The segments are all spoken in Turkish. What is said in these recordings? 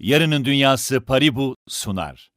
Yarının Dünyası Paribu sunar.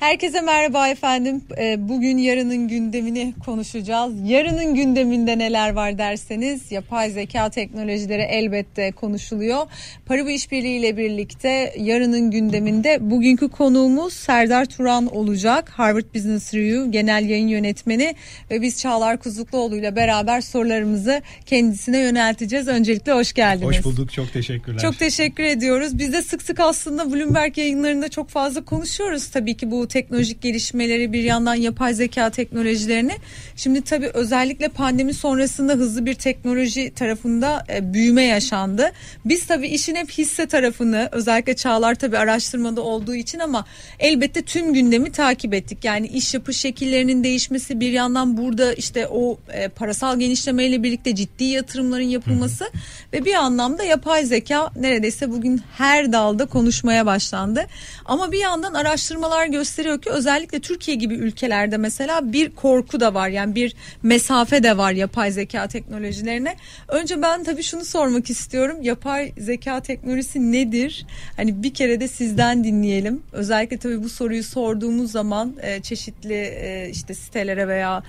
Herkese merhaba efendim. Ee, bugün yarının gündemini konuşacağız. Yarının gündeminde neler var derseniz yapay zeka teknolojileri elbette konuşuluyor. Paribu İşbirliği ile birlikte yarının gündeminde bugünkü konuğumuz Serdar Turan olacak. Harvard Business Review genel yayın yönetmeni ve biz Çağlar Kuzukluoğlu ile beraber sorularımızı kendisine yönelteceğiz. Öncelikle hoş geldiniz. Hoş bulduk. Çok teşekkürler. Çok teşekkür ediyoruz. Biz de sık sık aslında Bloomberg yayınlarında çok fazla konuşuyoruz. Tabii ki bu teknolojik gelişmeleri bir yandan yapay zeka teknolojilerini. Şimdi tabii özellikle pandemi sonrasında hızlı bir teknoloji tarafında e, büyüme yaşandı. Biz tabii işin hep hisse tarafını özellikle Çağlar tabii araştırmada olduğu için ama elbette tüm gündemi takip ettik. Yani iş yapış şekillerinin değişmesi bir yandan burada işte o e, parasal genişlemeyle birlikte ciddi yatırımların yapılması ve bir anlamda yapay zeka neredeyse bugün her dalda konuşmaya başlandı. Ama bir yandan araştırmalar gösteriyor ki özellikle Türkiye gibi ülkelerde mesela bir korku da var. Yani bir mesafe de var yapay zeka teknolojilerine. Önce ben tabii şunu sormak istiyorum. Yapay zeka teknolojisi nedir? Hani bir kere de sizden dinleyelim. Özellikle tabii bu soruyu sorduğumuz zaman e, çeşitli e, işte sitelere veya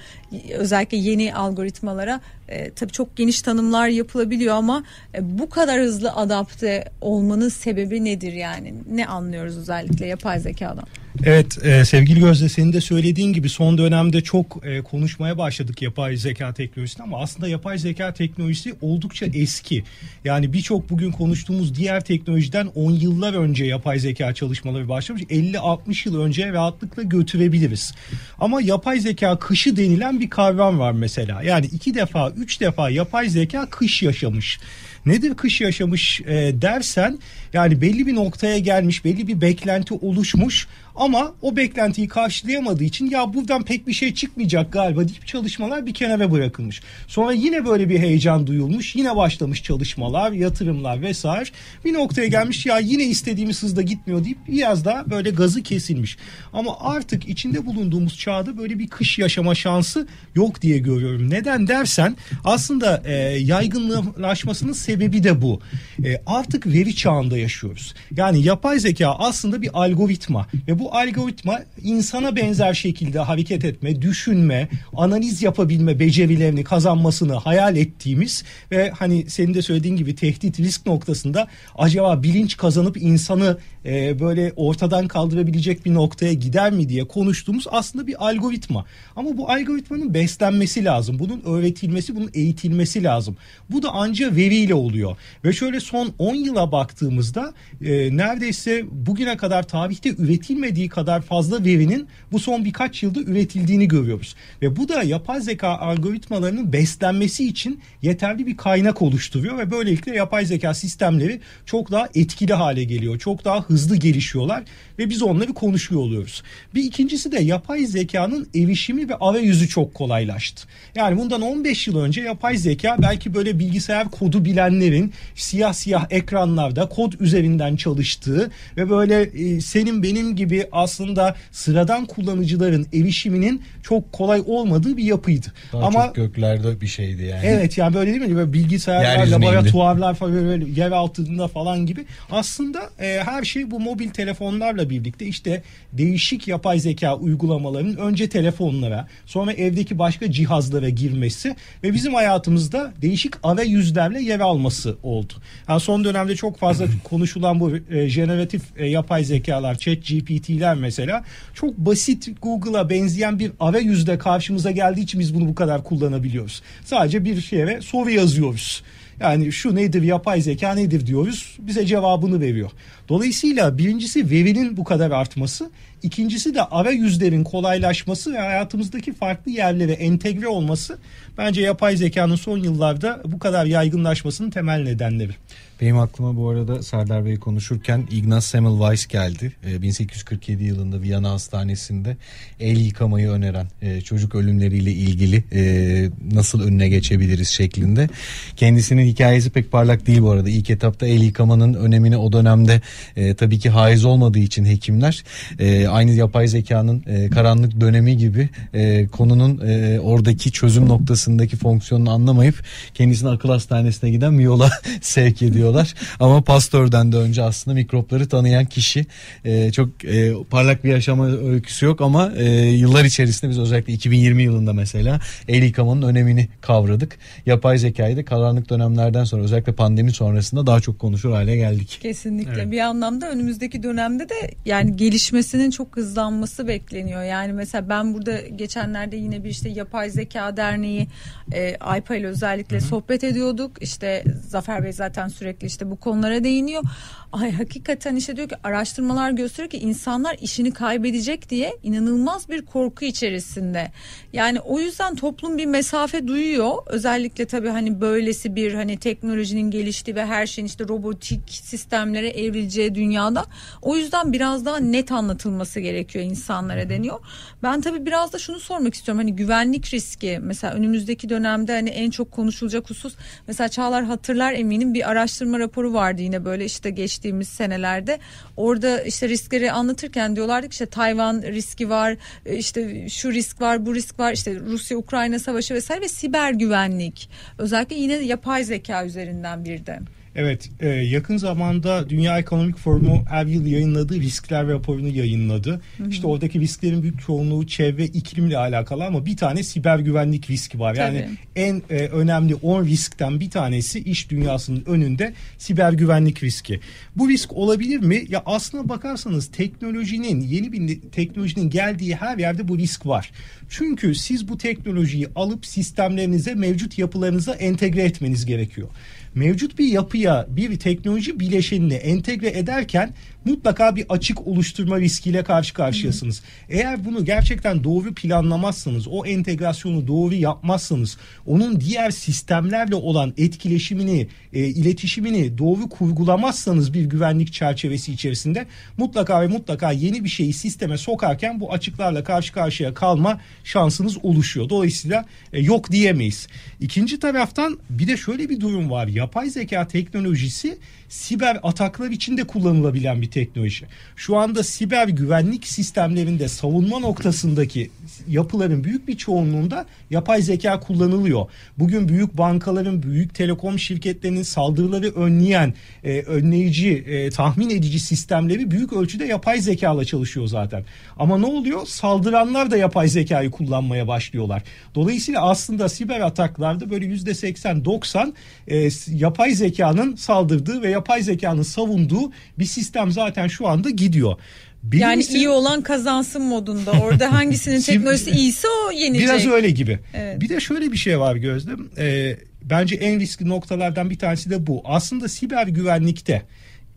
özellikle yeni algoritmalara e, tabii çok geniş tanımlar yapılabiliyor ama e, bu kadar hızlı adapte olmanın sebebi nedir yani? Ne anlıyoruz özellikle yapay zekadan? Evet e, sevgili Gözde senin de söylediğin gibi son dönemde çok e, konuşmaya başladık yapay zeka teknolojisini ama aslında yapay zeka teknolojisi oldukça eski. Yani birçok bugün konuştuğumuz diğer teknolojiden 10 yıllar önce yapay zeka çalışmaları başlamış. 50-60 yıl önce rahatlıkla götürebiliriz. Ama yapay zeka kışı denilen bir kavram var mesela. Yani iki defa, üç defa yapay zeka kış yaşamış. Nedir kış yaşamış e, dersen yani belli bir noktaya gelmiş, belli bir beklenti oluşmuş ama o beklentiyi karşılayamadığı için ya buradan pek bir şey çıkmayacak galiba deyip çalışmalar bir kenara bırakılmış. Sonra yine böyle bir heyecan duyulmuş. Yine başlamış çalışmalar, yatırımlar vesaire. Bir noktaya gelmiş ya yine istediğimiz hızda gitmiyor deyip biraz daha böyle gazı kesilmiş. Ama artık içinde bulunduğumuz çağda böyle bir kış yaşama şansı yok diye görüyorum. Neden dersen aslında e, yaygınlaşmasının sebebi de bu. E, artık veri çağında yaşıyoruz. Yani yapay zeka aslında bir algoritma ve bu algoritma insana benzer şekilde hareket etme, düşünme, analiz yapabilme becerilerini kazanmasını hayal ettiğimiz ve hani senin de söylediğin gibi tehdit risk noktasında acaba bilinç kazanıp insanı e, böyle ortadan kaldırabilecek bir noktaya gider mi diye konuştuğumuz aslında bir algoritma. Ama bu algoritmanın beslenmesi lazım. Bunun öğretilmesi, bunun eğitilmesi lazım. Bu da ancak veriyle oluyor. Ve şöyle son 10 yıla baktığımızda e, neredeyse bugüne kadar tarihte üretilmediği kadar fazla verinin bu son birkaç yılda üretildiğini görüyoruz. Ve bu da yapay zeka algoritmalarının beslenmesi için yeterli bir kaynak oluşturuyor ve böylelikle yapay zeka sistemleri çok daha etkili hale geliyor. Çok daha hızlı gelişiyorlar ve biz onları konuşuyor oluyoruz. Bir ikincisi de yapay zekanın erişimi ve arayüzü çok kolaylaştı. Yani bundan 15 yıl önce yapay zeka belki böyle bilgisayar kodu bilenlerin siyah siyah ekranlarda kod üzerinden çalıştığı ve böyle e, senin benim gibi aslında sıradan kullanıcıların erişiminin çok kolay olmadığı bir yapıydı. Daha Ama çok göklerde bir şeydi yani. Evet yani böyle değil mi? Böyle bilgisayarlar, laboratuvarlar falan böyle yer altında falan gibi. Aslında e, her şey bu mobil telefonlarla birlikte işte değişik yapay zeka uygulamalarının önce telefonlara sonra evdeki başka cihazlara girmesi ve bizim hayatımızda değişik arayüzlerle yer alması oldu. Yani son dönemde çok fazla konuşulan bu e, jeneratif e, yapay zekalar, chat GPT'ler mesela çok basit Google'a benzeyen bir arayüzde karşımıza geldiği için biz bunu bu kadar kullanabiliyoruz. Sadece bir şeye soru yazıyoruz. Yani şu nedir yapay zeka nedir diyoruz bize cevabını veriyor. Dolayısıyla birincisi verinin bu kadar artması, ikincisi de arayüzlerin kolaylaşması ve hayatımızdaki farklı yerlere entegre olması bence yapay zekanın son yıllarda bu kadar yaygınlaşmasının temel nedenleri. Benim aklıma bu arada Serdar Bey konuşurken Ignaz Semmelweis geldi. 1847 yılında Viyana Hastanesi'nde el yıkamayı öneren e, çocuk ölümleriyle ilgili e, nasıl önüne geçebiliriz şeklinde. Kendisinin hikayesi pek parlak değil bu arada. İlk etapta el yıkamanın önemini o dönemde e, tabii ki haiz olmadığı için hekimler aynı yapay zekanın karanlık dönemi gibi konunun oradaki çözüm noktasındaki fonksiyonunu anlamayıp kendisini akıl hastanesine giden bir yola sevk ediyor diyorlar. Ama Pasteur'den de önce aslında mikropları tanıyan kişi e, çok e, parlak bir yaşama öyküsü yok ama e, yıllar içerisinde biz özellikle 2020 yılında mesela el yıkamanın önemini kavradık. Yapay zekayı da karanlık dönemlerden sonra özellikle pandemi sonrasında daha çok konuşur hale geldik. Kesinlikle. Evet. Bir anlamda önümüzdeki dönemde de yani gelişmesinin çok hızlanması bekleniyor. Yani mesela ben burada geçenlerde yine bir işte yapay zeka derneği e, AYPA ile özellikle sohbet ediyorduk. İşte Zafer Bey zaten sürekli işte bu konulara değiniyor. Ay hakikaten işte diyor ki araştırmalar gösteriyor ki insanlar işini kaybedecek diye inanılmaz bir korku içerisinde. Yani o yüzden toplum bir mesafe duyuyor. Özellikle tabii hani böylesi bir hani teknolojinin geliştiği ve her şeyin işte robotik sistemlere evrileceği dünyada. O yüzden biraz daha net anlatılması gerekiyor insanlara deniyor. Ben tabii biraz da şunu sormak istiyorum. Hani güvenlik riski mesela önümüzdeki dönemde hani en çok konuşulacak husus mesela Çağlar hatırlar eminim bir araştırma raporu vardı yine böyle işte geçtiğimiz senelerde. Orada işte riskleri anlatırken diyorlardı ki işte Tayvan riski var, e, işte şu risk var, bu risk var, işte Rusya Ukrayna savaşı vesaire ve siber güvenlik. Özellikle yine yapay zeka üzerinden bir de. Evet, e, yakın zamanda Dünya Ekonomik Forumu her yıl yayınladığı riskler raporunu yayınladı. İşte oradaki risklerin büyük çoğunluğu çevre iklimle alakalı ama bir tane siber güvenlik riski var. Yani Tabii. en e, önemli 10 riskten bir tanesi iş dünyasının önünde siber güvenlik riski. Bu risk olabilir mi? Ya aslına bakarsanız teknolojinin yeni bir teknolojinin geldiği her yerde bu risk var. Çünkü siz bu teknolojiyi alıp sistemlerinize, mevcut yapılarınıza entegre etmeniz gerekiyor. Mevcut bir yapıya bir teknoloji bileşenini entegre ederken mutlaka bir açık oluşturma riskiyle karşı karşıyasınız. Eğer bunu gerçekten doğru planlamazsanız, o entegrasyonu doğru yapmazsanız, onun diğer sistemlerle olan etkileşimini, e, iletişimini doğru kurgulamazsanız bir güvenlik çerçevesi içerisinde mutlaka ve mutlaka yeni bir şeyi sisteme sokarken bu açıklarla karşı karşıya kalma şansınız oluşuyor. Dolayısıyla e, yok diyemeyiz. İkinci taraftan bir de şöyle bir durum var. Yapay zeka teknolojisi siber ataklar için de kullanılabilen bir teknoloji. Şu anda siber güvenlik sistemlerinde savunma noktasındaki yapıların büyük bir çoğunluğunda yapay zeka kullanılıyor. Bugün büyük bankaların, büyük telekom şirketlerinin saldırıları önleyen, e, önleyici, e, tahmin edici sistemleri büyük ölçüde yapay zekayla çalışıyor zaten. Ama ne oluyor? Saldıranlar da yapay zekayı kullanmaya başlıyorlar. Dolayısıyla aslında siber ataklarda böyle %80-90 e, yapay zekanın saldırdığı ve yapay zekanın savunduğu bir sistem zaten şu anda gidiyor. Yani Birincisi- iyi olan kazansın modunda. Orada hangisinin teknolojisi iyiyse o yenecek. Biraz öyle gibi. Evet. Bir de şöyle bir şey var Gözlem. Ee, bence en riskli noktalardan bir tanesi de bu. Aslında siber güvenlikte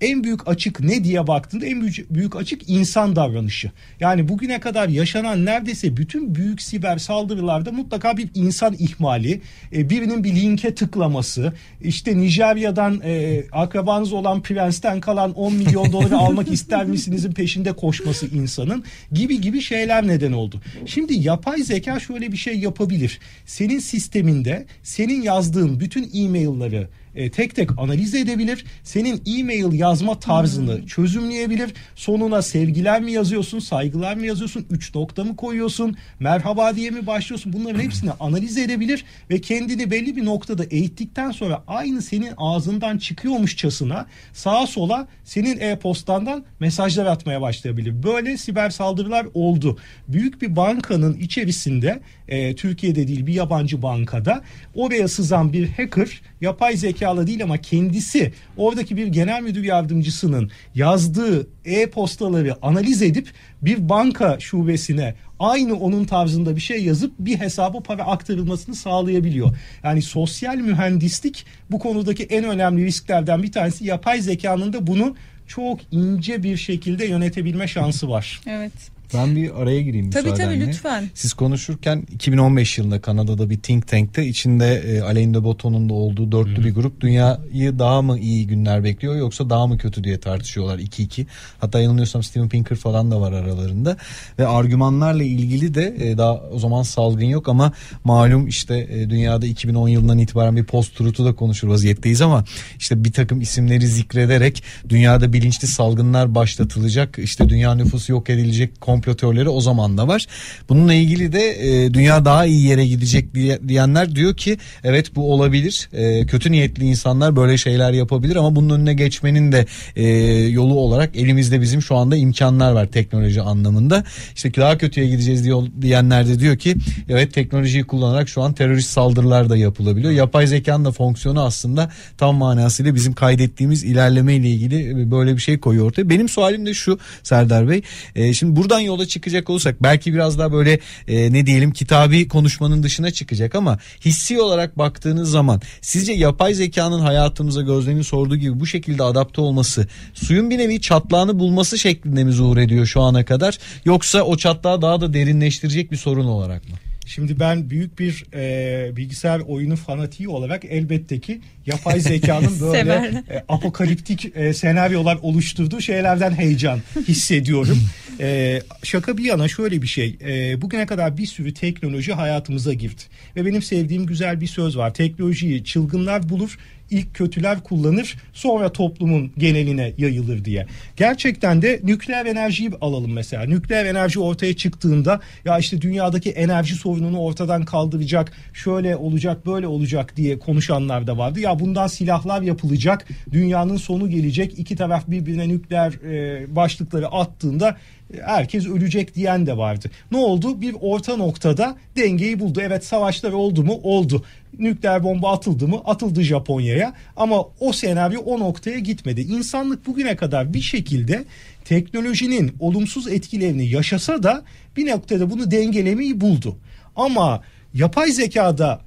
en büyük açık ne diye baktığında en büyük, büyük açık insan davranışı. Yani bugüne kadar yaşanan neredeyse bütün büyük siber saldırılarda mutlaka bir insan ihmali, e, birinin bir linke tıklaması, işte Nijerya'dan e, akrabanız olan prensten kalan 10 milyon doları almak ister misinizin peşinde koşması insanın gibi gibi şeyler neden oldu. Şimdi yapay zeka şöyle bir şey yapabilir. Senin sisteminde senin yazdığın bütün e-mail'ları e, tek tek analiz edebilir. Senin e-mail yazma tarzını çözümleyebilir. Sonuna sevgiler mi yazıyorsun, saygılar mı yazıyorsun, üç nokta mı koyuyorsun, merhaba diye mi başlıyorsun? Bunların hepsini analiz edebilir ve kendini belli bir noktada eğittikten sonra aynı senin ağzından çıkıyormuşçasına sağa sola senin e-postandan mesajlar atmaya başlayabilir. Böyle siber saldırılar oldu. Büyük bir bankanın içerisinde e, Türkiye'de değil bir yabancı bankada oraya sızan bir hacker yapay zekalı değil ama kendisi oradaki bir genel müdür yardımcısının yazdığı e-postaları analiz edip bir banka şubesine aynı onun tarzında bir şey yazıp bir hesaba para aktarılmasını sağlayabiliyor. Yani sosyal mühendislik bu konudaki en önemli risklerden bir tanesi yapay zekanın da bunu çok ince bir şekilde yönetebilme şansı var. Evet. Ben bir araya gireyim Tabii, tabii, müsaadenle. lütfen. Siz konuşurken 2015 yılında Kanada'da bir think tank'te içinde e, Alain de Botton'un da olduğu dörtlü bir grup dünyayı daha mı iyi günler bekliyor yoksa daha mı kötü diye tartışıyorlar 2-2. Hatta yanılmıyorsam Steven Pinker falan da var aralarında ve argümanlarla ilgili de e, daha o zaman salgın yok ama malum işte e, dünyada 2010 yılından itibaren bir post truth'u da konuşur vaziyetteyiz ama işte bir takım isimleri zikrederek dünyada bilinçli salgınlar başlatılacak işte dünya nüfusu yok edilecek komplo komplo teorileri o zaman da var. Bununla ilgili de e, dünya daha iyi yere gidecek diye, diyenler diyor ki evet bu olabilir. E, kötü niyetli insanlar böyle şeyler yapabilir ama bunun önüne geçmenin de e, yolu olarak elimizde bizim şu anda imkanlar var teknoloji anlamında. İşte daha kötüye gideceğiz diyor, diyenler de diyor ki evet teknolojiyi kullanarak şu an terörist saldırılar da yapılabiliyor. Yapay zekanın da fonksiyonu aslında tam manasıyla bizim kaydettiğimiz ilerleme ile ilgili böyle bir şey koyuyor ortaya. Benim sualim de şu Serdar Bey. E, şimdi buradan yola çıkacak olursak belki biraz daha böyle e, ne diyelim kitabi konuşmanın dışına çıkacak ama hissi olarak baktığınız zaman sizce yapay zekanın hayatımıza gözlemin sorduğu gibi bu şekilde adapte olması suyun bir nevi çatlağını bulması şeklinde mi zuhur ediyor şu ana kadar yoksa o çatlağı daha da derinleştirecek bir sorun olarak mı? Şimdi ben büyük bir e, bilgisayar oyunu fanatiği olarak elbette ki yapay zekanın böyle e, apokaliptik e, senaryolar oluşturduğu şeylerden heyecan hissediyorum. E, şaka bir yana şöyle bir şey. E, bugüne kadar bir sürü teknoloji hayatımıza girdi. Ve benim sevdiğim güzel bir söz var. Teknolojiyi çılgınlar bulur, ilk kötüler kullanır sonra toplumun geneline yayılır diye. Gerçekten de nükleer enerjiyi alalım mesela. Nükleer enerji ortaya çıktığında ya işte dünyadaki enerji sorununu ortadan kaldıracak, şöyle olacak, böyle olacak diye konuşanlar da vardı. Ya bundan silahlar yapılacak, dünyanın sonu gelecek. İki taraf birbirine nükleer e, başlıkları attığında herkes ölecek diyen de vardı. Ne oldu? Bir orta noktada dengeyi buldu. Evet savaşlar oldu mu? Oldu. Nükleer bomba atıldı mı? Atıldı Japonya'ya. Ama o senaryo o noktaya gitmedi. İnsanlık bugüne kadar bir şekilde teknolojinin olumsuz etkilerini yaşasa da bir noktada bunu dengelemeyi buldu. Ama yapay zekada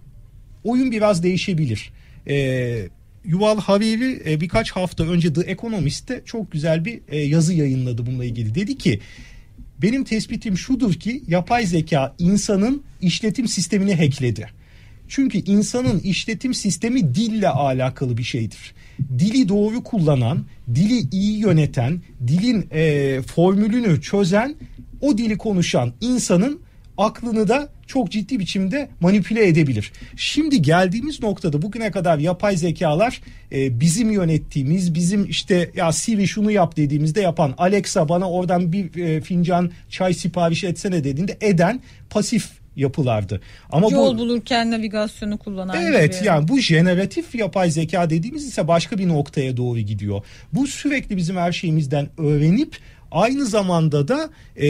oyun biraz değişebilir. Ee, Yuval Harari e, birkaç hafta önce The Economist'te çok güzel bir e, yazı yayınladı bununla ilgili. Dedi ki benim tespitim şudur ki yapay zeka insanın işletim sistemini hackledi. Çünkü insanın işletim sistemi dille alakalı bir şeydir. Dili doğru kullanan, dili iyi yöneten, dilin e, formülünü çözen, o dili konuşan insanın aklını da çok ciddi biçimde manipüle edebilir. Şimdi geldiğimiz noktada bugüne kadar yapay zekalar e, bizim yönettiğimiz, bizim işte ya Siri şunu yap dediğimizde yapan, Alexa bana oradan bir e, fincan çay sipariş etsene dediğinde eden pasif yapılardı. Ama yol bu, bulurken navigasyonu kullanan Evet gibi. yani bu jeneratif yapay zeka dediğimiz ise başka bir noktaya doğru gidiyor. Bu sürekli bizim her şeyimizden öğrenip aynı zamanda da e,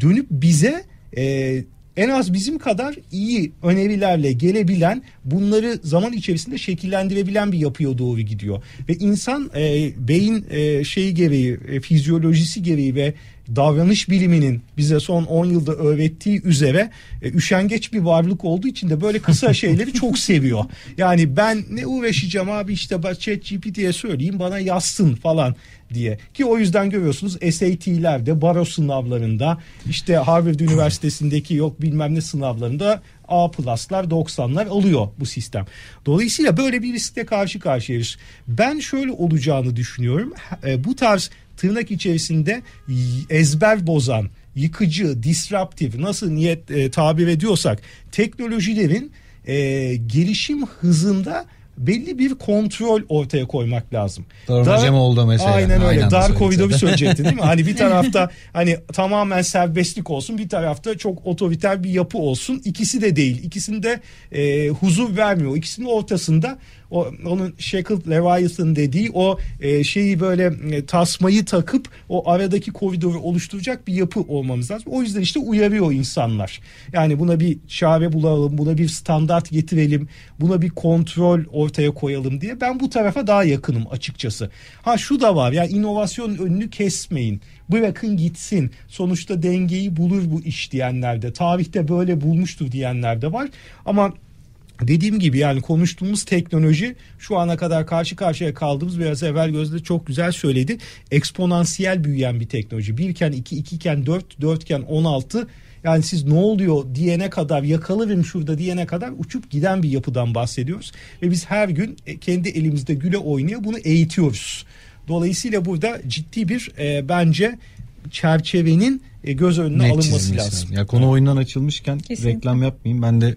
dönüp bize e, en az bizim kadar iyi önerilerle gelebilen bunları zaman içerisinde şekillendirebilen bir yapıya doğru gidiyor. Ve insan e, beyin e, şeyi gereği, e, fizyolojisi gereği ve davranış biliminin bize son 10 yılda öğrettiği üzere e, üşengeç bir varlık olduğu için de böyle kısa şeyleri çok seviyor. Yani ben ne uğraşacağım abi işte chat GPT'ye söyleyeyim bana yazsın falan diye. Ki o yüzden görüyorsunuz SAT'lerde, baro sınavlarında işte Harvard Üniversitesi'ndeki yok bilmem ne sınavlarında A plus'lar 90'lar alıyor bu sistem. Dolayısıyla böyle bir riskle karşı karşıyayız. Ben şöyle olacağını düşünüyorum. E, bu tarz tırnak içerisinde ezber bozan, yıkıcı, disruptif nasıl niyet e, tabir ediyorsak teknolojilerin e, gelişim hızında belli bir kontrol ortaya koymak lazım. Dar, oldu mesela. Aynen öyle. Aynen Dar koridoru söyleyecektin değil mi? Hani bir tarafta hani tamamen serbestlik olsun bir tarafta çok otoriter bir yapı olsun. İkisi de değil. İkisinde e, huzur vermiyor. İkisinin ortasında o onun Shackled Leviathan dediği o e, şeyi böyle e, tasmayı takıp o aradaki koridoru oluşturacak bir yapı olmamız lazım. O yüzden işte uyarıyor insanlar. Yani buna bir çare bulalım, buna bir standart getirelim, buna bir kontrol ortaya koyalım diye. Ben bu tarafa daha yakınım açıkçası. Ha şu da var ya yani inovasyonun önünü kesmeyin bırakın gitsin. Sonuçta dengeyi bulur bu iş diyenler de tarihte böyle bulmuştur diyenler de var. Ama Dediğim gibi yani konuştuğumuz teknoloji şu ana kadar karşı karşıya kaldığımız biraz evvel Gözde çok güzel söyledi. Eksponansiyel büyüyen bir teknoloji. Birken iki, ikiken dört, dörtken on altı yani siz ne oluyor diyene kadar yakalarım şurada diyene kadar uçup giden bir yapıdan bahsediyoruz. Ve biz her gün e, kendi elimizde güle oynaya bunu eğitiyoruz. Dolayısıyla burada ciddi bir e, bence çerçevenin e, göz önüne Net alınması lazım. Ya konu evet. oyundan açılmışken Kesinlikle. reklam yapmayayım. Ben de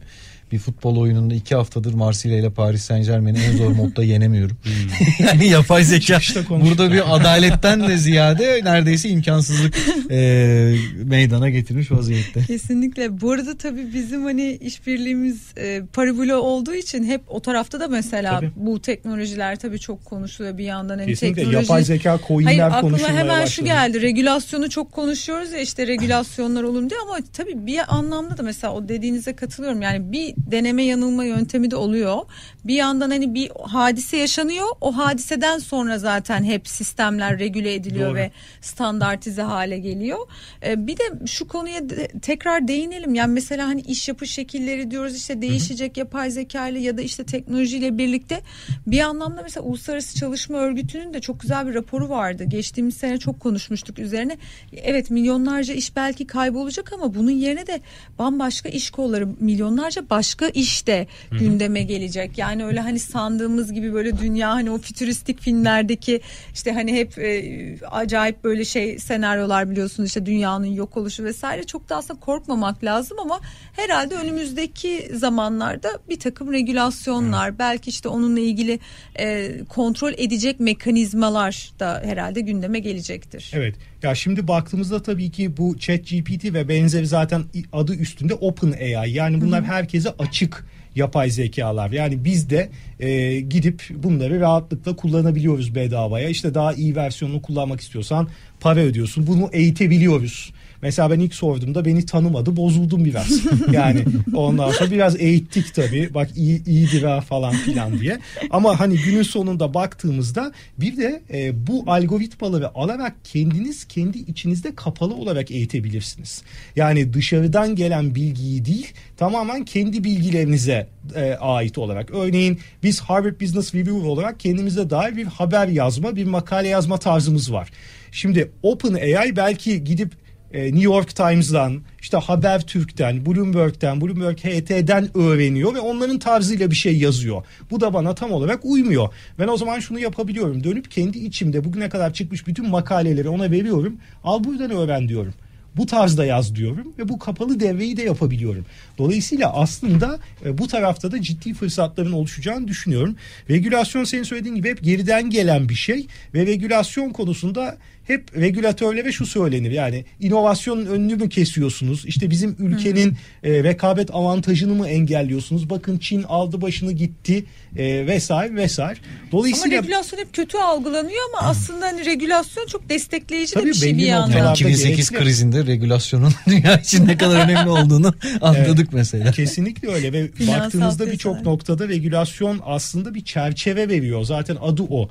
bir futbol oyununda iki haftadır Marsilya ile Paris Saint Germain'i en zor modda yenemiyorum. yani yapay zeka burada bir adaletten de ziyade neredeyse imkansızlık e, meydana getirmiş vaziyette. Kesinlikle. Bu arada tabii bizim hani işbirliğimiz e, Paribulo olduğu için hep o tarafta da mesela tabii. bu teknolojiler tabii çok konuşuluyor bir yandan. Hani Kesinlikle teknoloji... yapay zeka coinler Hayır, konuşulmaya aklıma hemen başladı. şu geldi. Regülasyonu çok konuşuyoruz ya işte regülasyonlar olur diye ama tabii bir anlamda da mesela o dediğinize katılıyorum. Yani bir deneme yanılma yöntemi de oluyor. Bir yandan hani bir hadise yaşanıyor. O hadiseden sonra zaten hep sistemler regüle ediliyor Doğru. ve standartize hale geliyor. Ee, bir de şu konuya de, tekrar değinelim. Yani mesela hani iş yapış şekilleri diyoruz işte değişecek Hı-hı. yapay zeka ile ya da işte teknolojiyle birlikte bir anlamda mesela Uluslararası Çalışma Örgütü'nün de çok güzel bir raporu vardı. Geçtiğimiz sene çok konuşmuştuk üzerine. Evet milyonlarca iş belki kaybolacak ama bunun yerine de bambaşka iş kolları milyonlarca başka iş de gündeme gelecek. Yani öyle hani sandığımız gibi böyle dünya hani o fütüristik filmlerdeki işte hani hep e, acayip böyle şey senaryolar biliyorsunuz işte dünyanın yok oluşu vesaire çok da aslında korkmamak lazım ama herhalde önümüzdeki zamanlarda bir takım regülasyonlar hmm. belki işte onunla ilgili e, kontrol edecek mekanizmalar da herhalde gündeme gelecektir. Evet. Ya şimdi baktığımızda tabii ki bu Chat GPT ve benzeri zaten adı üstünde Open AI. Yani bunlar Hı-hı. herkese açık yapay zekalar. Yani biz de e, gidip bunları rahatlıkla kullanabiliyoruz bedavaya. İşte daha iyi versiyonunu kullanmak istiyorsan para ödüyorsun. Bunu eğitebiliyoruz. Mesela ben ilk sorduğumda beni tanımadı bozuldum biraz. Yani ondan sonra biraz eğittik tabii. Bak iyi, iyidir ha falan filan diye. Ama hani günün sonunda baktığımızda bir de e, bu algoritmaları alarak kendiniz kendi içinizde kapalı olarak eğitebilirsiniz. Yani dışarıdan gelen bilgiyi değil tamamen kendi bilgilerinize e, ait olarak. Örneğin biz Harvard Business Review olarak kendimize dair bir haber yazma, bir makale yazma tarzımız var. Şimdi OpenAI belki gidip e, New York Times'dan, işte Habertürk'ten, Bloomberg'den, Bloomberg HT'den öğreniyor ve onların tarzıyla bir şey yazıyor. Bu da bana tam olarak uymuyor. Ben o zaman şunu yapabiliyorum. Dönüp kendi içimde bugüne kadar çıkmış bütün makaleleri ona veriyorum. Al buradan öğren diyorum bu tarzda yaz diyorum ve bu kapalı devreyi de yapabiliyorum. Dolayısıyla aslında e, bu tarafta da ciddi fırsatların oluşacağını düşünüyorum. Regülasyon senin söylediğin gibi hep geriden gelen bir şey ve regülasyon konusunda hep regülatörlere şu söylenir yani inovasyonun önünü mü kesiyorsunuz? İşte bizim ülkenin e, rekabet avantajını mı engelliyorsunuz? Bakın Çin aldı başını gitti e, vesaire vesaire. Dolayısıyla ama regülasyon hep kötü algılanıyor ama aslında hani regülasyon çok destekleyici de bir şey bir yandan. 2008 krizinde regülasyonun dünya için ne kadar önemli olduğunu anladık evet, mesela. Kesinlikle öyle ve baktığımızda birçok noktada regülasyon aslında bir çerçeve veriyor. Zaten adı o.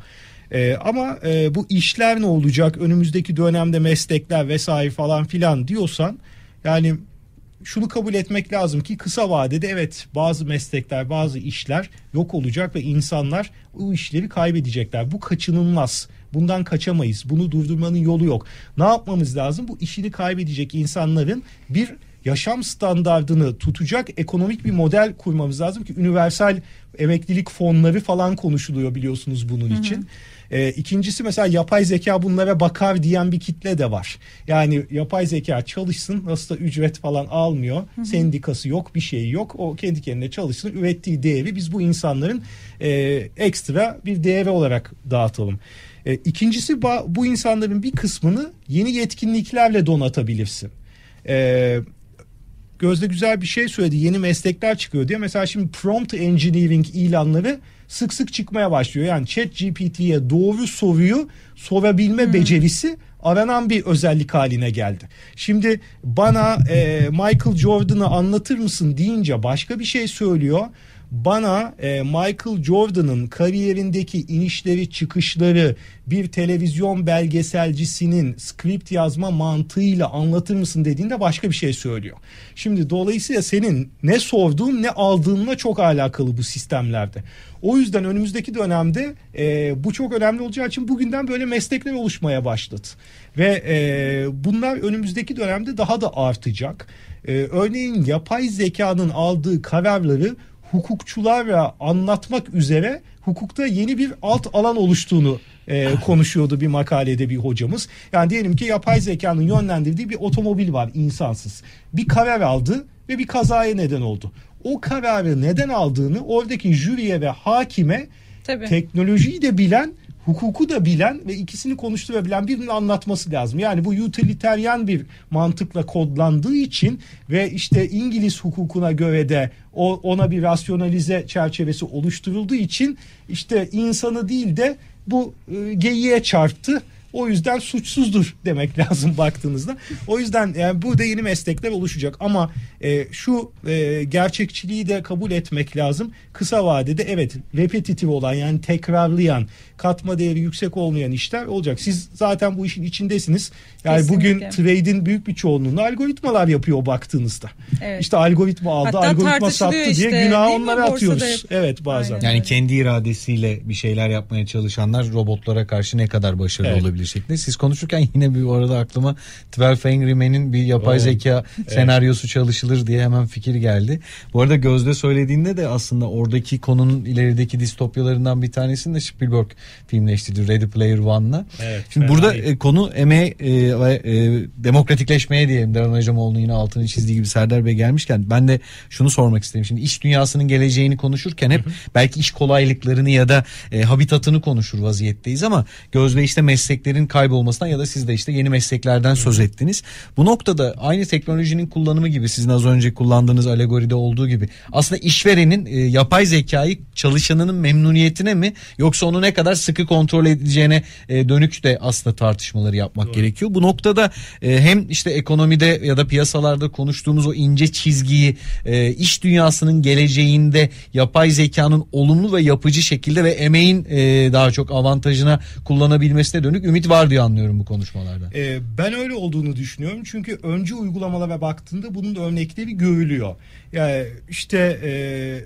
E, ama e, bu işler ne olacak önümüzdeki dönemde meslekler vesaire falan filan diyorsan yani şunu kabul etmek lazım ki kısa vadede evet bazı meslekler bazı işler yok olacak ve insanlar bu işleri kaybedecekler. Bu kaçınılmaz. Bundan kaçamayız. Bunu durdurmanın yolu yok. Ne yapmamız lazım? Bu işini kaybedecek insanların bir yaşam standardını tutacak ekonomik bir model kurmamız lazım ki universal emeklilik fonları falan konuşuluyor biliyorsunuz bunun Hı-hı. için. E, ikincisi mesela yapay zeka bunlara bakar diyen bir kitle de var. Yani yapay zeka çalışsın nasıl da ücret falan almıyor. Hı hı. Sendikası yok bir şey yok. O kendi kendine çalışsın ürettiği değeri biz bu insanların e, ekstra bir değeri olarak dağıtalım. E, ikincisi bu insanların bir kısmını yeni yetkinliklerle donatabilirsin. E, Gözde güzel bir şey söyledi. Yeni meslekler çıkıyor diye. Mesela şimdi prompt engineering ilanları sık sık çıkmaya başlıyor. Yani chat GPT'ye doğru soruyu sorabilme hmm. becerisi aranan bir özellik haline geldi. Şimdi bana e, Michael Jordan'ı anlatır mısın deyince başka bir şey söylüyor bana e, Michael Jordan'ın kariyerindeki inişleri çıkışları bir televizyon belgeselcisinin script yazma mantığıyla anlatır mısın dediğinde başka bir şey söylüyor. Şimdi dolayısıyla senin ne sorduğun ne aldığınla çok alakalı bu sistemlerde. O yüzden önümüzdeki dönemde e, bu çok önemli olacağı için bugünden böyle meslekler oluşmaya başladı. Ve e, bunlar önümüzdeki dönemde daha da artacak. E, örneğin yapay zekanın aldığı kararları hukukçularla anlatmak üzere hukukta yeni bir alt alan oluştuğunu e, konuşuyordu bir makalede bir hocamız. Yani diyelim ki yapay zekanın yönlendirdiği bir otomobil var insansız. Bir karar aldı ve bir kazaya neden oldu. o kararı neden aldığını oradaki jüriye ve hakime Tabii. teknolojiyi de bilen hukuku da bilen ve ikisini konuşturabilen birinin anlatması lazım. Yani bu utilitarian bir mantıkla kodlandığı için ve işte İngiliz hukukuna göre de ona bir rasyonalize çerçevesi oluşturulduğu için işte insanı değil de bu e, geyiğe çarptı. O yüzden suçsuzdur demek lazım baktığınızda. O yüzden yani burada yeni meslekler oluşacak ama e, şu e, gerçekçiliği de kabul etmek lazım. Kısa vadede evet repetitif olan yani tekrarlayan katma değeri yüksek olmayan işler olacak. Siz zaten bu işin içindesiniz. Yani Kesinlikle. bugün trade'in büyük bir çoğunluğunu algoritmalar yapıyor baktığınızda. Evet. İşte algoritma aldı, Hatta algoritma sattı tartışılıyor diye işte, günah onlara atıyoruz. hep. Evet bazen. Aynen. Yani kendi iradesiyle bir şeyler yapmaya çalışanlar robotlara karşı ne kadar başarılı Evet. olabilir şeklinde. Siz konuşurken yine bir arada aklıma 12 Angry Men'in bir yapay Oo. zeka senaryosu çalışılır diye hemen fikir geldi. Bu arada Gözde söylediğinde de aslında oradaki konunun ilerideki distopyalarından bir tanesini de Spielberg filmleştirdi Ready Player One'la. Evet, Şimdi burada e, konu emeğe e, ve e, demokratikleşmeye diyelim. Deran Hocamoğlu'nun yine altını çizdiği gibi Serdar Bey gelmişken ben de şunu sormak istedim. Şimdi iş dünyasının geleceğini konuşurken hep belki iş kolaylıklarını ya da e, habitatını konuşur vaziyetteyiz ama Gözde işte mesleklerin kaybolmasından ya da siz de işte yeni mesleklerden söz ettiniz. Bu noktada aynı teknolojinin kullanımı gibi sizin az önce kullandığınız alegoride olduğu gibi aslında işverenin e, yapay zekayı çalışanının memnuniyetine mi yoksa onu ne kadar sıkı kontrol edeceğine e, dönük de aslında tartışmaları yapmak gerekiyor. Bu noktada e, hem işte ekonomide ya da piyasalarda konuştuğumuz o ince çizgiyi e, iş dünyasının geleceğinde yapay zekanın olumlu ve yapıcı şekilde ve emeğin e, daha çok avantajına kullanabilmesine dönük ümit var diye anlıyorum bu konuşmalardan. Ee, ben öyle olduğunu düşünüyorum çünkü önce uygulamalara baktığında bunun da örnekleri görülüyor. Yani işte e,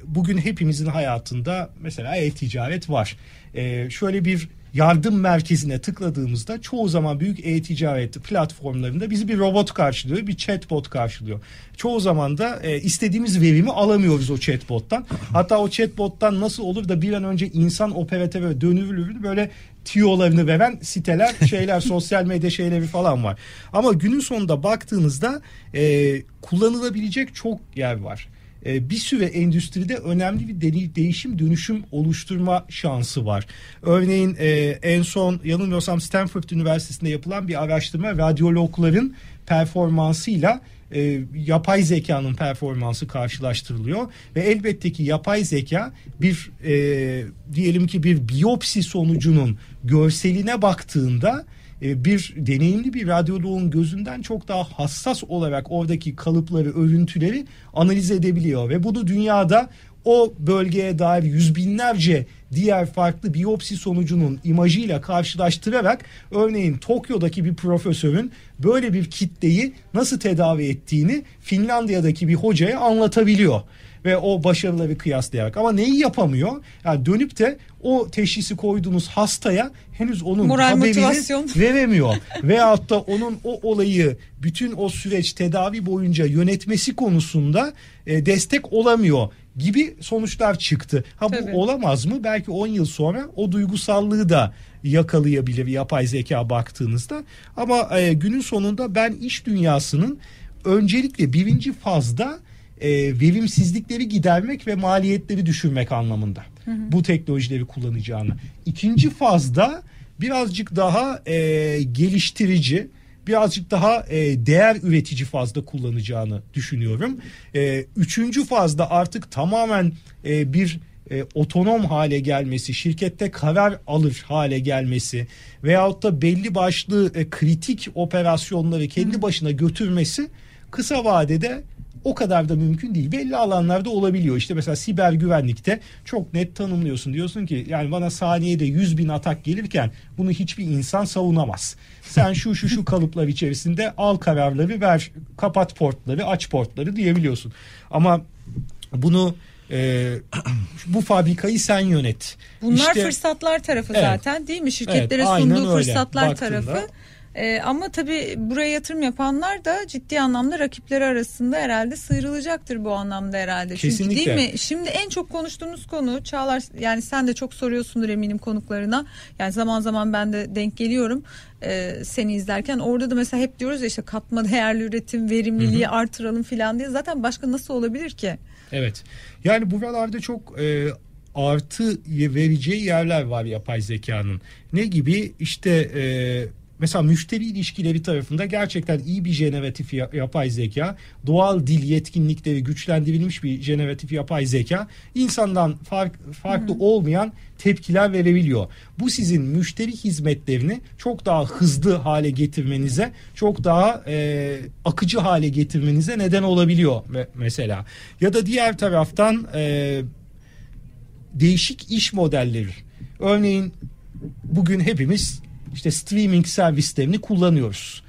bugün hepimizin hayatında mesela e-ticaret var. E, şöyle bir yardım merkezine tıkladığımızda çoğu zaman büyük e-ticaret platformlarında bizi bir robot karşılıyor, bir chatbot karşılıyor. Çoğu zaman da e, istediğimiz verimi alamıyoruz o chatbottan. Hatta o chatbottan nasıl olur da bir an önce insan operatöre dönülür böyle tiyolarını veren siteler, şeyler, sosyal medya şeyleri falan var. Ama günün sonunda baktığınızda e, kullanılabilecek çok yer var. E, bir süre endüstride önemli bir de- değişim dönüşüm oluşturma şansı var. Örneğin e, en son yanılmıyorsam Stanford Üniversitesi'nde yapılan bir araştırma radyologların performansıyla e, yapay zekanın performansı karşılaştırılıyor ve elbette ki yapay zeka bir e, diyelim ki bir biyopsi sonucunun görseline baktığında e, bir deneyimli bir radyoloğun gözünden çok daha hassas olarak oradaki kalıpları, örüntüleri analiz edebiliyor. Ve bunu dünyada o bölgeye dair yüz binlerce diğer farklı biyopsi sonucunun imajıyla karşılaştırarak örneğin Tokyo'daki bir profesörün böyle bir kitleyi nasıl tedavi ettiğini Finlandiya'daki bir hocaya anlatabiliyor ve o başarıları kıyaslayarak ama neyi yapamıyor? Yani dönüp de o teşhisi koyduğunuz hastaya henüz onun Moral haberini motivasyon. veremiyor. Veyahut da onun o olayı bütün o süreç tedavi boyunca yönetmesi konusunda e, destek olamıyor gibi sonuçlar çıktı. Ha bu Tabii. olamaz mı? Belki 10 yıl sonra o duygusallığı da yakalayabilir yapay zeka baktığınızda. Ama e, günün sonunda ben iş dünyasının öncelikle birinci fazda e, verimsizlikleri gidermek ve maliyetleri düşürmek anlamında bu teknolojileri kullanacağını. İkinci fazda birazcık daha e, geliştirici, birazcık daha e, değer üretici fazda kullanacağını düşünüyorum. E, üçüncü fazda artık tamamen e, bir e, otonom hale gelmesi, şirkette karar alır hale gelmesi veyahut da belli başlı e, kritik operasyonları kendi başına götürmesi kısa vadede o kadar da mümkün değil. Belli alanlarda olabiliyor. İşte mesela siber güvenlikte çok net tanımlıyorsun. Diyorsun ki yani bana saniyede 100 bin atak gelirken bunu hiçbir insan savunamaz. Sen şu şu şu kalıplar içerisinde al kararları ver, kapat portları, aç portları diyebiliyorsun. Ama bunu e, bu fabrikayı sen yönet. Bunlar İşte- fırsatlar tarafı Evet. zaten değil mi? Şirketlere Evet, sunduğu öyle. fırsatlar Baktığında- tarafı. Ee, ama tabii buraya yatırım yapanlar da ciddi anlamda rakipleri arasında herhalde sıyrılacaktır bu anlamda herhalde. Kesinlikle. Çünkü değil mi? Şimdi en çok konuştuğumuz konu Çağlar yani sen de çok soruyorsundur eminim konuklarına. Yani zaman zaman ben de denk geliyorum e, seni izlerken. Orada da mesela hep diyoruz ya işte katma değerli üretim, verimliliği artıralım falan diye. Zaten başka nasıl olabilir ki? Evet. Yani buralarda çok e, artı vereceği yerler var yapay zekanın. Ne gibi? İşte e, mesela müşteri ilişkileri tarafında gerçekten iyi bir jeneratif yapay zeka, doğal dil yetkinlikleri güçlendirilmiş bir jeneratif yapay zeka insandan fark, farklı Hı-hı. olmayan tepkiler verebiliyor. Bu sizin müşteri hizmetlerini çok daha hızlı hale getirmenize, çok daha e, akıcı hale getirmenize neden olabiliyor mesela. Ya da diğer taraftan e, değişik iş modelleri. Örneğin bugün hepimiz işte streaming servislerini kullanıyoruz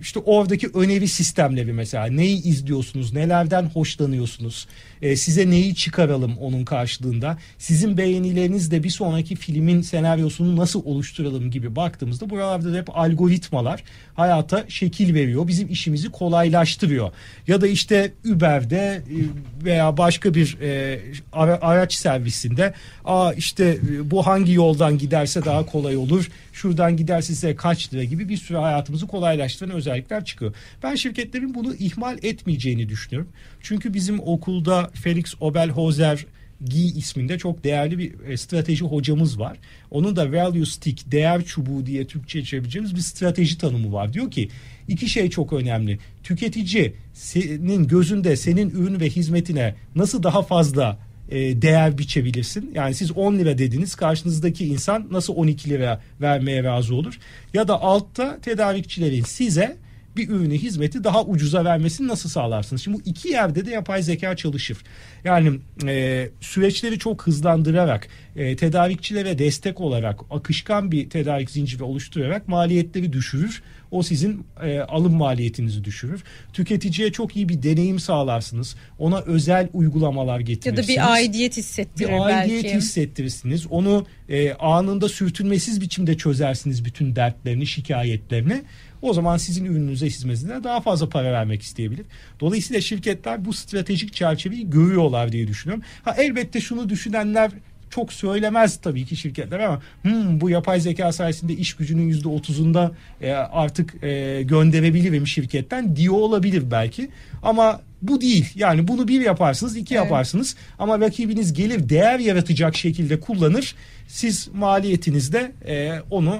işte oradaki öneri sistemleri mesela neyi izliyorsunuz, nelerden hoşlanıyorsunuz, e, size neyi çıkaralım onun karşılığında, sizin beğenileriniz de bir sonraki filmin senaryosunu nasıl oluşturalım gibi baktığımızda buralarda da hep algoritmalar hayata şekil veriyor, bizim işimizi kolaylaştırıyor. Ya da işte Uber'de e, veya başka bir e, ara, araç servisinde, aa işte e, bu hangi yoldan giderse daha kolay olur, şuradan giderse size kaç lira gibi bir sürü hayatımızı kolaylaştıran özellikler çıkıyor. Ben şirketlerin bunu ihmal etmeyeceğini düşünüyorum. Çünkü bizim okulda Felix Obelhozer Gi isminde çok değerli bir e, strateji hocamız var. Onun da value stick, değer çubuğu diye Türkçe çevireceğimiz bir strateji tanımı var. Diyor ki iki şey çok önemli. Tüketici senin gözünde senin ürün ve hizmetine nasıl daha fazla e, değer biçebilirsin. Yani siz 10 lira dediniz karşınızdaki insan nasıl 12 lira vermeye razı olur? Ya da altta tedarikçilerin size bir ürünü hizmeti daha ucuza vermesini nasıl sağlarsınız? Şimdi bu iki yerde de yapay zeka çalışır. Yani e, süreçleri çok hızlandırarak e, tedarikçilere destek olarak akışkan bir tedarik zinciri oluşturarak maliyetleri düşürür. O sizin e, alım maliyetinizi düşürür. Tüketiciye çok iyi bir deneyim sağlarsınız. Ona özel uygulamalar getirirsiniz. Ya da bir aidiyet hissettirir bir aidiyet belki. hissettirirsiniz. Onu e, anında sürtünmesiz biçimde çözersiniz bütün dertlerini, şikayetlerini. O zaman sizin ürününüze hizmetine daha fazla para vermek isteyebilir. Dolayısıyla şirketler bu stratejik çerçeveyi görüyorlar diye düşünüyorum. Ha elbette şunu düşünenler çok söylemez tabii ki şirketler ama hmm, bu yapay zeka sayesinde iş gücünün yüzde otuzunda e, artık e, gönderebilirim şirketten diyor olabilir belki ama bu değil. Yani bunu bir yaparsınız, iki evet. yaparsınız ama rakibiniz gelir değer yaratacak şekilde kullanır. Siz maliyetinizde e, onu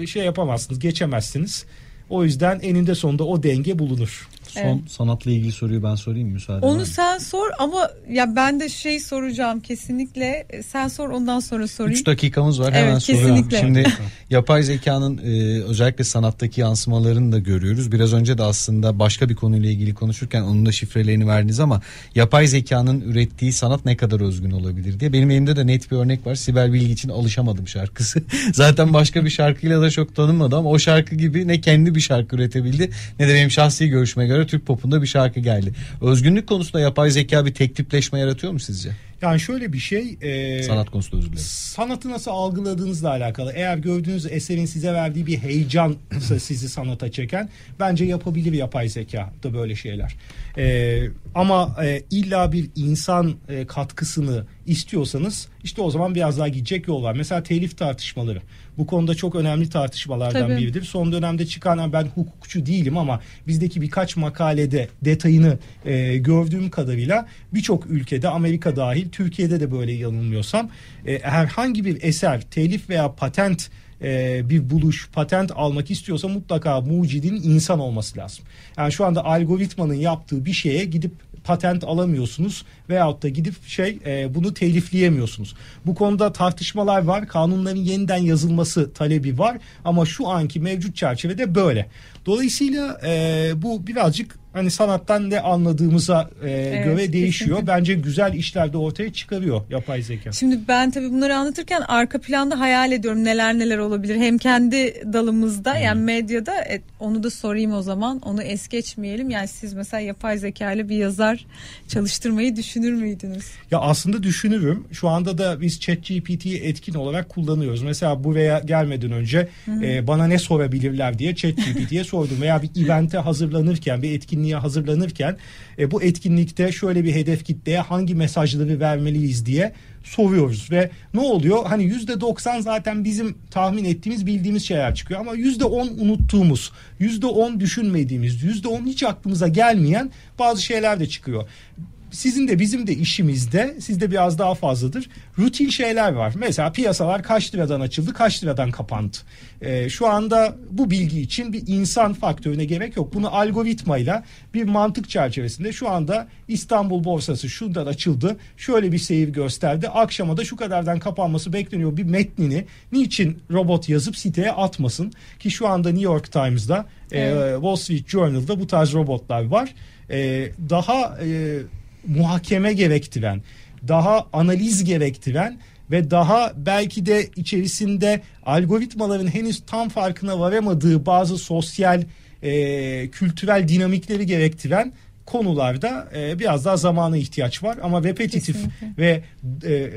e, şey yapamazsınız, geçemezsiniz. O yüzden eninde sonunda o denge bulunur. Son evet. sanatla ilgili soruyu ben sorayım müsaade Onu sen sor ama ya ben de şey soracağım kesinlikle. Sen sor ondan sonra sorayım. 3 dakikamız var hemen evet, soruyorum. Kesinlikle. Şimdi yapay zekanın e, özellikle sanattaki yansımalarını da görüyoruz. Biraz önce de aslında başka bir konuyla ilgili konuşurken onun da şifrelerini verdiniz ama yapay zekanın ürettiği sanat ne kadar özgün olabilir diye. Benim elimde de net bir örnek var. Sibel Bilgi için alışamadım şarkısı. Zaten başka bir şarkıyla da çok tanınmadı ama o şarkı gibi ne kendi bir şarkı üretebildi ne de benim şahsi görüşme göre Türk popunda bir şarkı geldi. Özgünlük konusunda yapay zeka bir tek tipleşme yaratıyor mu sizce? Yani şöyle bir şey. E, Sanat konusunda özür dilerim. Sanatı nasıl algıladığınızla alakalı. Eğer gördüğünüz eserin size verdiği bir heyecan sizi sanata çeken bence yapabilir yapay zeka da böyle şeyler. E, ama e, illa bir insan e, katkısını istiyorsanız işte o zaman biraz daha gidecek yol var. Mesela telif tartışmaları. Bu konuda çok önemli tartışmalardan Tabii. biridir. Son dönemde çıkan ben hukukçu değilim ama bizdeki birkaç makalede detayını e, gördüğüm kadarıyla birçok ülkede Amerika dahil Türkiye'de de böyle yanılmıyorsam e, herhangi bir eser telif veya patent e, bir buluş, patent almak istiyorsa mutlaka mucidin insan olması lazım. Yani şu anda algoritmanın yaptığı bir şeye gidip patent alamıyorsunuz veyahut da gidip şey e, bunu telifleyemiyorsunuz. Bu konuda tartışmalar var. Kanunların yeniden yazılması talebi var ama şu anki mevcut çerçevede böyle. Dolayısıyla e, bu birazcık hani sanattan ne anladığımıza e, evet, göre değişiyor. Kesinlikle. Bence güzel işler de ortaya çıkarıyor yapay zeka. Şimdi ben tabii bunları anlatırken arka planda hayal ediyorum neler neler olabilir. Hem kendi dalımızda hmm. yani medyada e, onu da sorayım o zaman. Onu es geçmeyelim. Yani siz mesela yapay zeka ile bir yazar çalıştırmayı düşünür müydünüz? Ya aslında düşünürüm. Şu anda da biz ChatGPT'yi etkin olarak kullanıyoruz. Mesela buraya gelmeden önce hmm. e, bana ne sorabilirler diye ChatGPT'ye sordum. Veya bir evente hazırlanırken bir etkin etkinliğe hazırlanırken e, bu etkinlikte şöyle bir hedef kitleye hangi mesajları vermeliyiz diye soruyoruz. Ve ne oluyor? Hani yüzde doksan zaten bizim tahmin ettiğimiz bildiğimiz şeyler çıkıyor. Ama yüzde on unuttuğumuz, yüzde on düşünmediğimiz, yüzde on hiç aklımıza gelmeyen bazı şeyler de çıkıyor sizin de bizim de işimizde sizde biraz daha fazladır. Rutin şeyler var. Mesela piyasalar kaç liradan açıldı, kaç liradan kapandı. Ee, şu anda bu bilgi için bir insan faktörüne gerek yok. Bunu algoritmayla bir mantık çerçevesinde şu anda İstanbul borsası şuradan açıldı. Şöyle bir seyir gösterdi. Akşama da şu kadardan kapanması bekleniyor bir metnini niçin robot yazıp siteye atmasın ki şu anda New York Times'da e, Evet. Wall Street Journal'da bu tarz robotlar var. E, daha e, muhakeme gerektiren, daha analiz gerektiren ve daha belki de içerisinde algoritmaların henüz tam farkına varamadığı bazı sosyal e, kültürel dinamikleri gerektiren konularda e, biraz daha zamana ihtiyaç var ama repetitif Kesinlikle. ve e,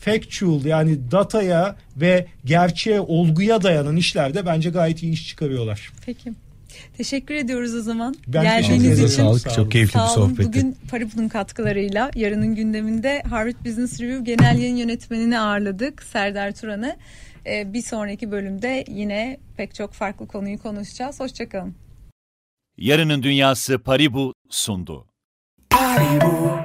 factual yani dataya ve gerçeğe olguya dayanan işlerde bence gayet iyi iş çıkarıyorlar. Peki. Teşekkür ediyoruz o zaman. Ben Geldiğiniz için. Sağlık. Sağ olun. Çok keyifli bir Sağ olun. sohbetti. Bugün Paribu'nun katkılarıyla yarının gündeminde Harvard Business Review Genel Yayın Yönetmenini ağırladık. Serdar Turan'ı. Ee, bir sonraki bölümde yine pek çok farklı konuyu konuşacağız. Hoşçakalın. Yarının Dünyası Paribu sundu. Paribu,